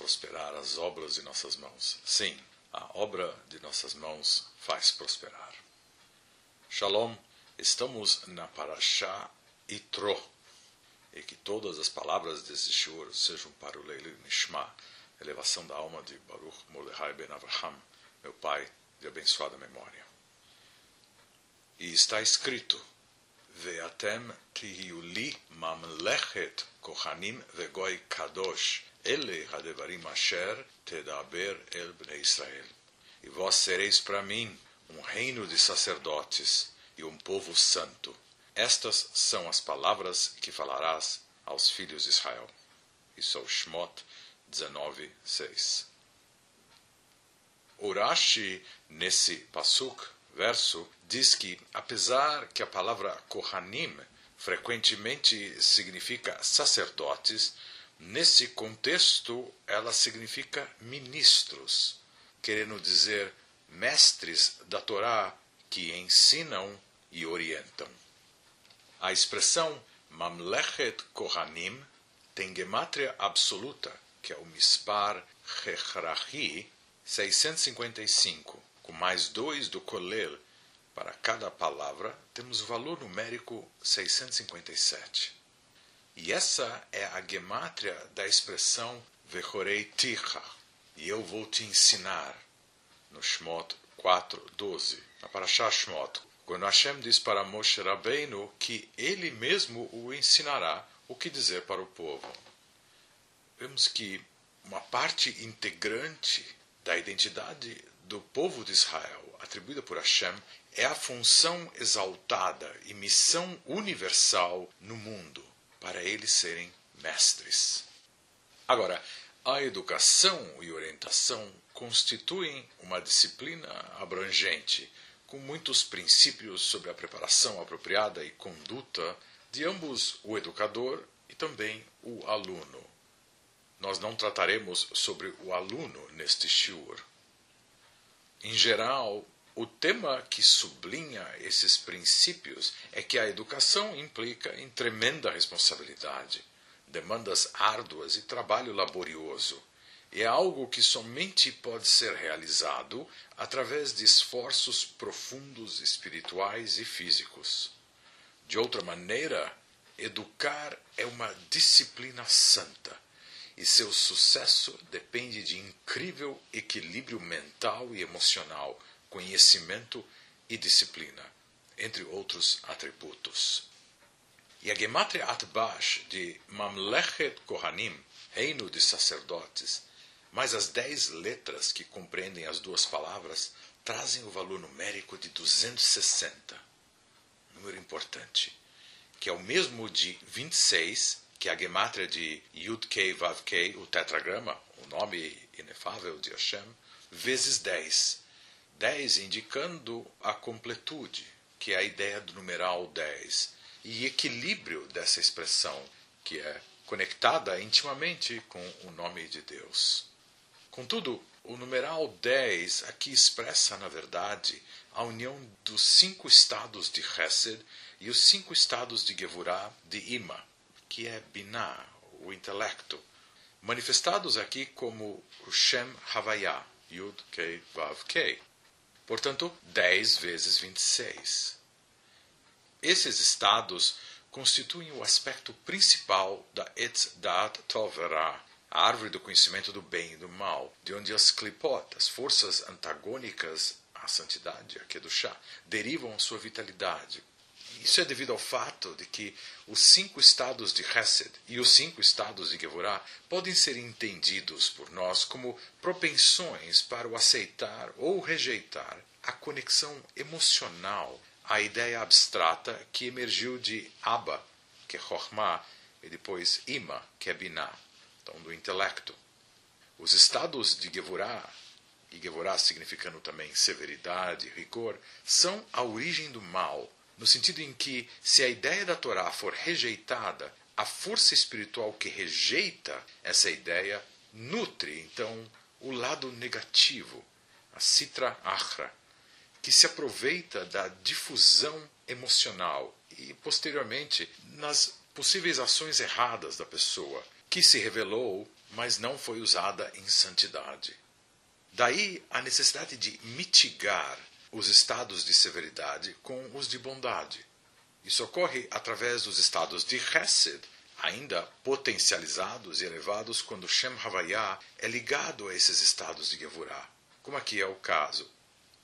prosperar as obras de nossas mãos. Sim, a obra de nossas mãos faz prosperar. Shalom, estamos na Parashá Itro, e que todas as palavras desse shiur sejam para o Leil Nishma, elevação da alma de Baruch Mordechai Ben Avraham, meu pai de abençoada memória. E está escrito: Ve'atem tihiuli mamlechet kohanim ve'goi kadosh, ele hadevarim asher tedaber el bnei Israel. E vós sereis para mim um reino de sacerdotes e um povo santo. Estas são as palavras que falarás aos filhos de Israel. Isso é o Shmot 19, 6. Urashi, nesse pasuk, verso, diz que, apesar que a palavra Kohanim frequentemente significa sacerdotes, nesse contexto ela significa ministros, querendo dizer mestres da Torá que ensinam e orientam. A expressão Mamlechet Kohanim tem gemátria absoluta, que é o Mispar Hechrahi 655, com mais dois do Kolel para cada palavra, temos o valor numérico 657. E essa é a gemátria da expressão Vechorei Ticha, e eu vou te ensinar, no Shmot 4.12, na Parashah Shmot, quando Hashem diz para Moshe Rabbeinu que ele mesmo o ensinará o que dizer para o povo. Vemos que uma parte integrante da identidade do povo de Israel, atribuída por Hashem, é a função exaltada e missão universal no mundo, para eles serem mestres. Agora, a educação e orientação constituem uma disciplina abrangente, com muitos princípios sobre a preparação apropriada e conduta de ambos o educador e também o aluno. Nós não trataremos sobre o aluno neste shiur. Em geral, o tema que sublinha esses princípios é que a educação implica em tremenda responsabilidade, demandas árduas e trabalho laborioso. É algo que somente pode ser realizado através de esforços profundos espirituais e físicos. De outra maneira, educar é uma disciplina santa e seu sucesso depende de incrível equilíbrio mental e emocional, conhecimento e disciplina, entre outros atributos. E a Gematria Atbash de Mamlechet Kohanim, reino de sacerdotes, mais as dez letras que compreendem as duas palavras, trazem o valor numérico de 260. Número importante, que é o mesmo de 26 que é a gemátria de Yud Kei Vav Kei, o tetragrama, o nome inefável de Hashem, vezes 10. 10 indicando a completude, que é a ideia do numeral 10, e equilíbrio dessa expressão, que é conectada intimamente com o nome de Deus. Contudo, o numeral 10 aqui expressa, na verdade, a união dos cinco estados de Chesed e os cinco estados de Gevurah de Ima, que é Binah, o intelecto, manifestados aqui como o Shem Havaya, Yud Kei Vav Kei. Portanto, 10 vezes 26. Esses estados constituem o aspecto principal da Etz Dat Tovera, a árvore do conhecimento do bem e do mal, de onde as klipot, as forças antagônicas à santidade, a Kedushá, derivam sua vitalidade, isso é devido ao fato de que os cinco estados de Hesed e os cinco estados de Gevurah podem ser entendidos por nós como propensões para o aceitar ou rejeitar a conexão emocional à ideia abstrata que emergiu de Abba, que é Chokhmah, e depois Ima, que é Binah, então do intelecto. Os estados de Gevurah, e Gevurah significando também severidade, rigor, são a origem do mal no sentido em que, se a ideia da Torá for rejeitada, a força espiritual que rejeita essa ideia nutre, então, o lado negativo, a Sitra Achra, que se aproveita da difusão emocional e, posteriormente, nas possíveis ações erradas da pessoa, que se revelou, mas não foi usada em santidade. Daí a necessidade de mitigar os estados de severidade com os de bondade. Isso ocorre através dos estados de Hesed, ainda potencializados e elevados quando Shem Havayah é ligado a esses estados de Gevurah, como aqui é o caso.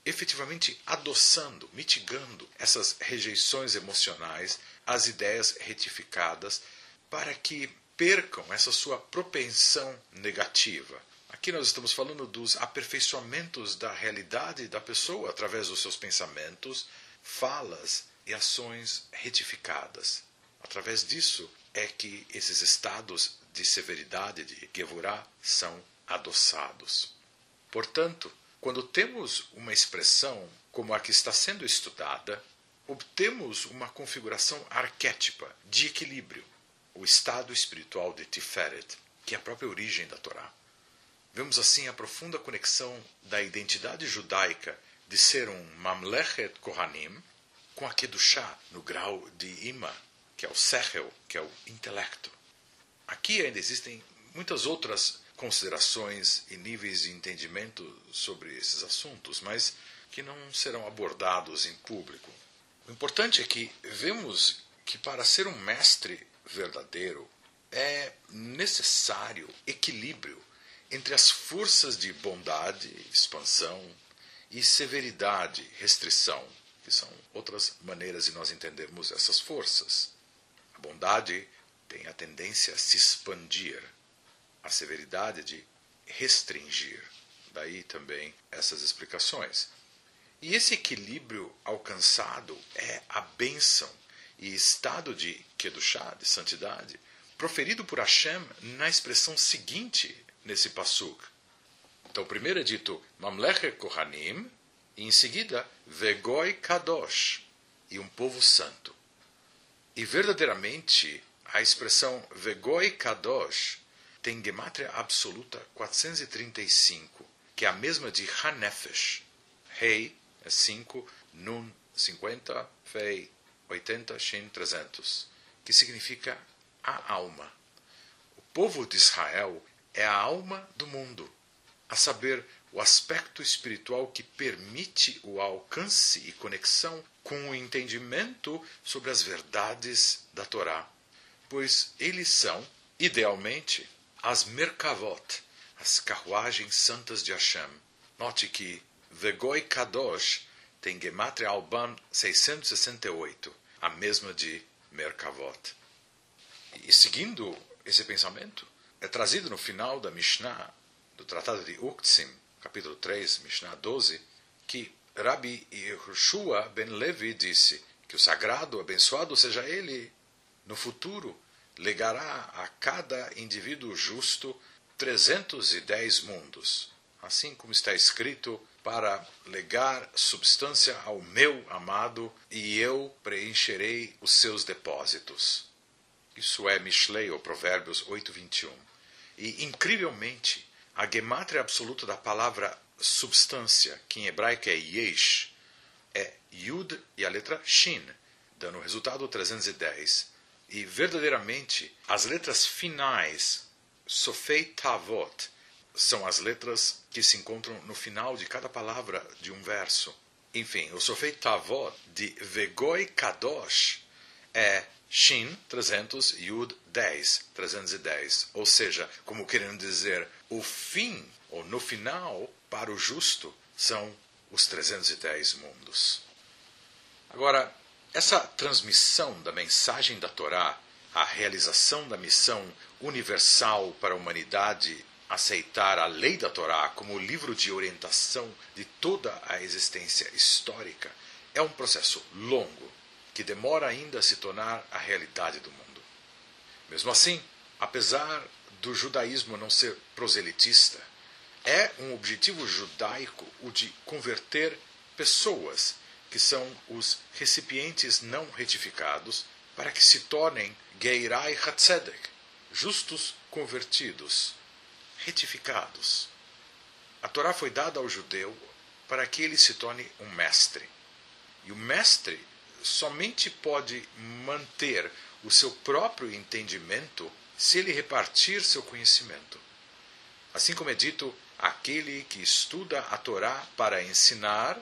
Efetivamente adoçando, mitigando essas rejeições emocionais, as ideias retificadas, para que percam essa sua propensão negativa. Aqui nós estamos falando dos aperfeiçoamentos da realidade da pessoa através dos seus pensamentos, falas e ações retificadas. Através disso é que esses estados de severidade de Gevurah são adoçados. Portanto, quando temos uma expressão como a que está sendo estudada, obtemos uma configuração arquétipa de equilíbrio, o estado espiritual de Tiferet, que é a própria origem da Torá. Vemos assim a profunda conexão da identidade judaica de ser um Mamlechet Kohanim com a Kedushá no grau de Ima, que é o Sechel, que é o intelecto. Aqui ainda existem muitas outras considerações e níveis de entendimento sobre esses assuntos, mas que não serão abordados em público. O importante é que vemos que para ser um mestre verdadeiro é necessário equilíbrio entre as forças de bondade, expansão, e severidade, restrição que são outras maneiras de nós entendermos essas forças. A bondade tem a tendência a se expandir, a severidade de restringir. Daí também essas explicações. E esse equilíbrio alcançado é a bênção e estado de Kedushá, de santidade, proferido por Hashem na expressão seguinte nesse passuk. Então, primeiro é dito Mamlechet Kohanim, e em seguida, Vegoi Kadosh, e um povo santo. E verdadeiramente, a expressão Vegoi Kadosh tem gematria absoluta 435, que é a mesma de Hanefesh. Rei é 5, Nun 50, Fei 80, Shin 300, que significa a alma. O povo de Israel é a alma do mundo, a saber, o aspecto espiritual que permite o alcance e conexão com o entendimento sobre as verdades da Torá, pois eles são, idealmente, as Merkavot, as carruagens santas de Hashem. Note que Vegoi Kadosh tem Gematria Alban 668, a mesma de Merkavot. E seguindo esse pensamento, é trazido no final da Mishnah, do Tratado de Uktsim, capítulo 3, Mishnah 12, que Rabbi Yehoshua ben Levi disse que o sagrado, abençoado seja ele, no futuro legará a cada indivíduo justo 310 mundos, assim como está escrito, para legar substância ao meu amado, e eu preencherei os seus depósitos. Isso é Mishlei, ou Provérbios 8:21. E incrivelmente, a gemátria absoluta da palavra substância, que em hebraico é yesh, é yud e a letra shin, dando o resultado 310. E verdadeiramente, as letras finais, sofei tavot, são as letras que se encontram no final de cada palavra de um verso. Enfim, o sofei tavot de vegoi kadosh é Shin 300, Yud 10, 310. Ou seja, como querendo dizer, o fim, ou no final, para o justo, são os 310 mundos. Agora, essa transmissão da mensagem da Torá, a realização da missão universal para a humanidade aceitar a lei da Torá como livro de orientação de toda a existência histórica, é um processo longo que demora ainda a se tornar a realidade do mundo. Mesmo assim, apesar do judaísmo não ser proselitista, é um objetivo judaico o de converter pessoas que são os recipientes não retificados para que se tornem Geirai Hatzedek, justos convertidos, retificados. A Torá foi dada ao judeu para que ele se torne um mestre. E o mestre somente pode manter o seu próprio entendimento se ele repartir seu conhecimento. Assim como é dito, aquele que estuda a Torá para ensinar,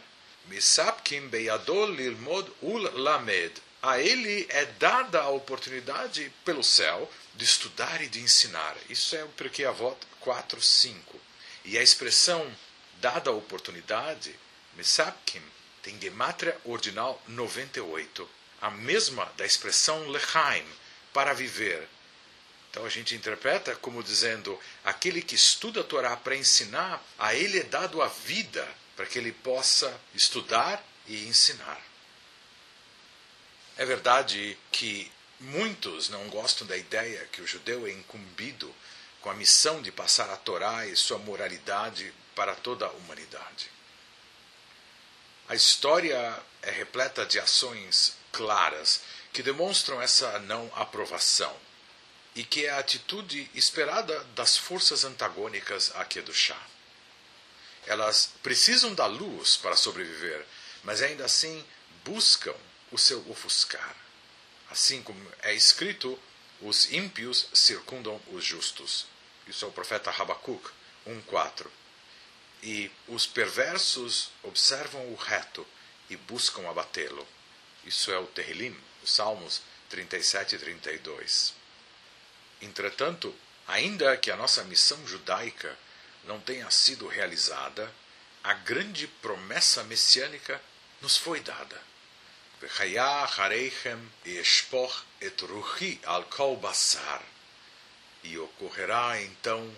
Misapkim beyadol lilmod ul lamed. A ele é dada a oportunidade pelo céu de estudar e de ensinar. Isso é o Pirkei Avot 4, 5. E a expressão dada a oportunidade, Misapkim, tem gematria ordinal 98, a mesma da expressão lechaim, para viver. Então a gente interpreta como dizendo: aquele que estuda a Torá para ensinar, a ele é dado a vida para que ele possa estudar e ensinar. É verdade que muitos não gostam da ideia que o judeu é incumbido com a missão de passar a Torá e sua moralidade para toda a humanidade. A história é repleta de ações claras que demonstram essa não aprovação e que é a atitude esperada das forças antagônicas a Kedushá. Elas precisam da luz para sobreviver, mas ainda assim buscam o seu ofuscar. Assim como é escrito, os ímpios circundam os justos. Isso é o profeta Habacuc 1.4. E os perversos observam o reto e buscam abatê-lo. Isso é o Terrilim, os Salmos 37 e 32. Entretanto, ainda que a nossa missão judaica não tenha sido realizada, a grande promessa messiânica nos foi dada. E ocorrerá então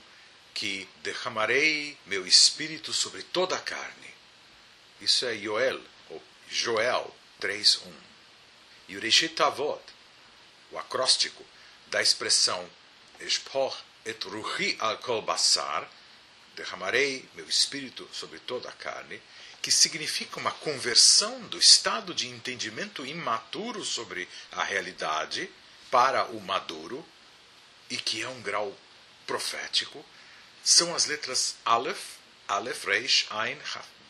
que derramarei meu espírito sobre toda a carne. Isso é Joel, ou Joel 3.1. E o Reshit Avot, o acróstico da expressão Eshpor et ruchi al kol basar, derramarei meu espírito sobre toda a carne, que significa uma conversão do estado de entendimento imaturo sobre a realidade para o maduro, e que é um grau profético, são as letras Aleph, Aleph, Reish, Ein,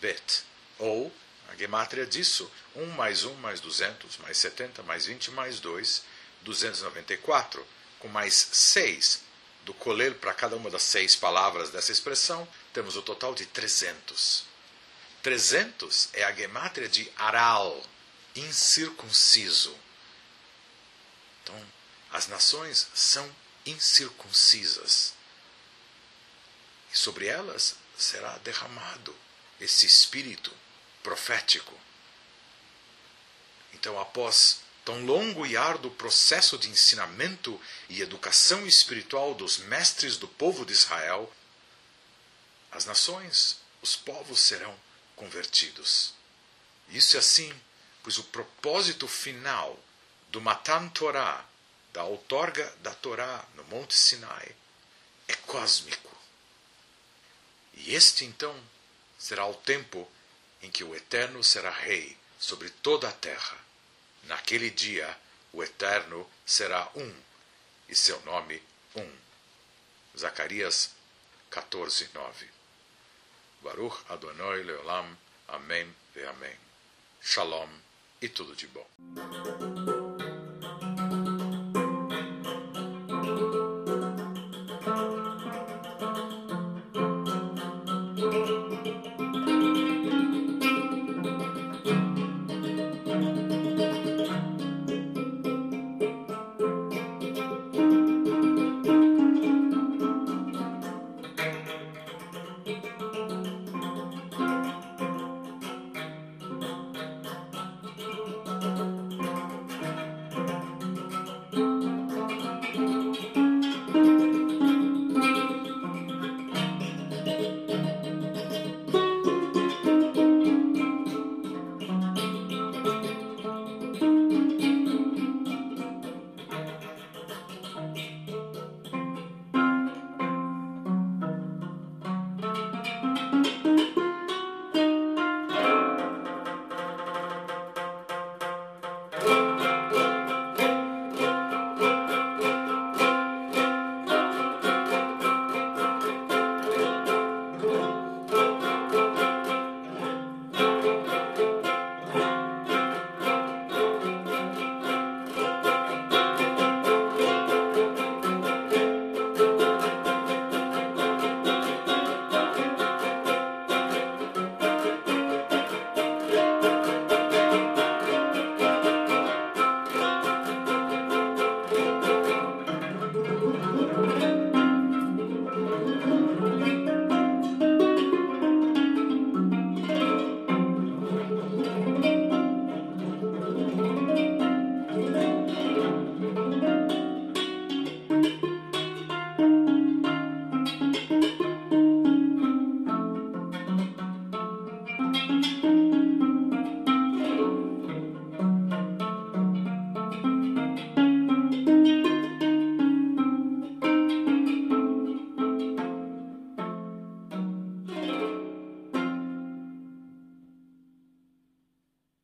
Bet, ou a gematria disso, 1 mais 1 mais 200, mais 70, mais 20, mais 2, 294, com mais 6 do colel para cada uma das seis palavras dessa expressão, temos o total de 300. 300 é a gemátria de aral, incircunciso. Então, as nações são incircuncisas. E sobre elas será derramado esse espírito profético. Então, após tão longo e árduo processo de ensinamento e educação espiritual dos mestres do povo de Israel, as nações, os povos serão convertidos. Isso é assim, pois o propósito final do Matan Torah, da outorga da Torá no Monte Sinai, é cósmico. E este então será o tempo em que o Eterno será rei sobre toda a terra Naquele dia, o Eterno será um, e seu nome um. Zacarias 14, 9. Baruch Adonai Leolam. Amém e Amém. Shalom e tudo de bom.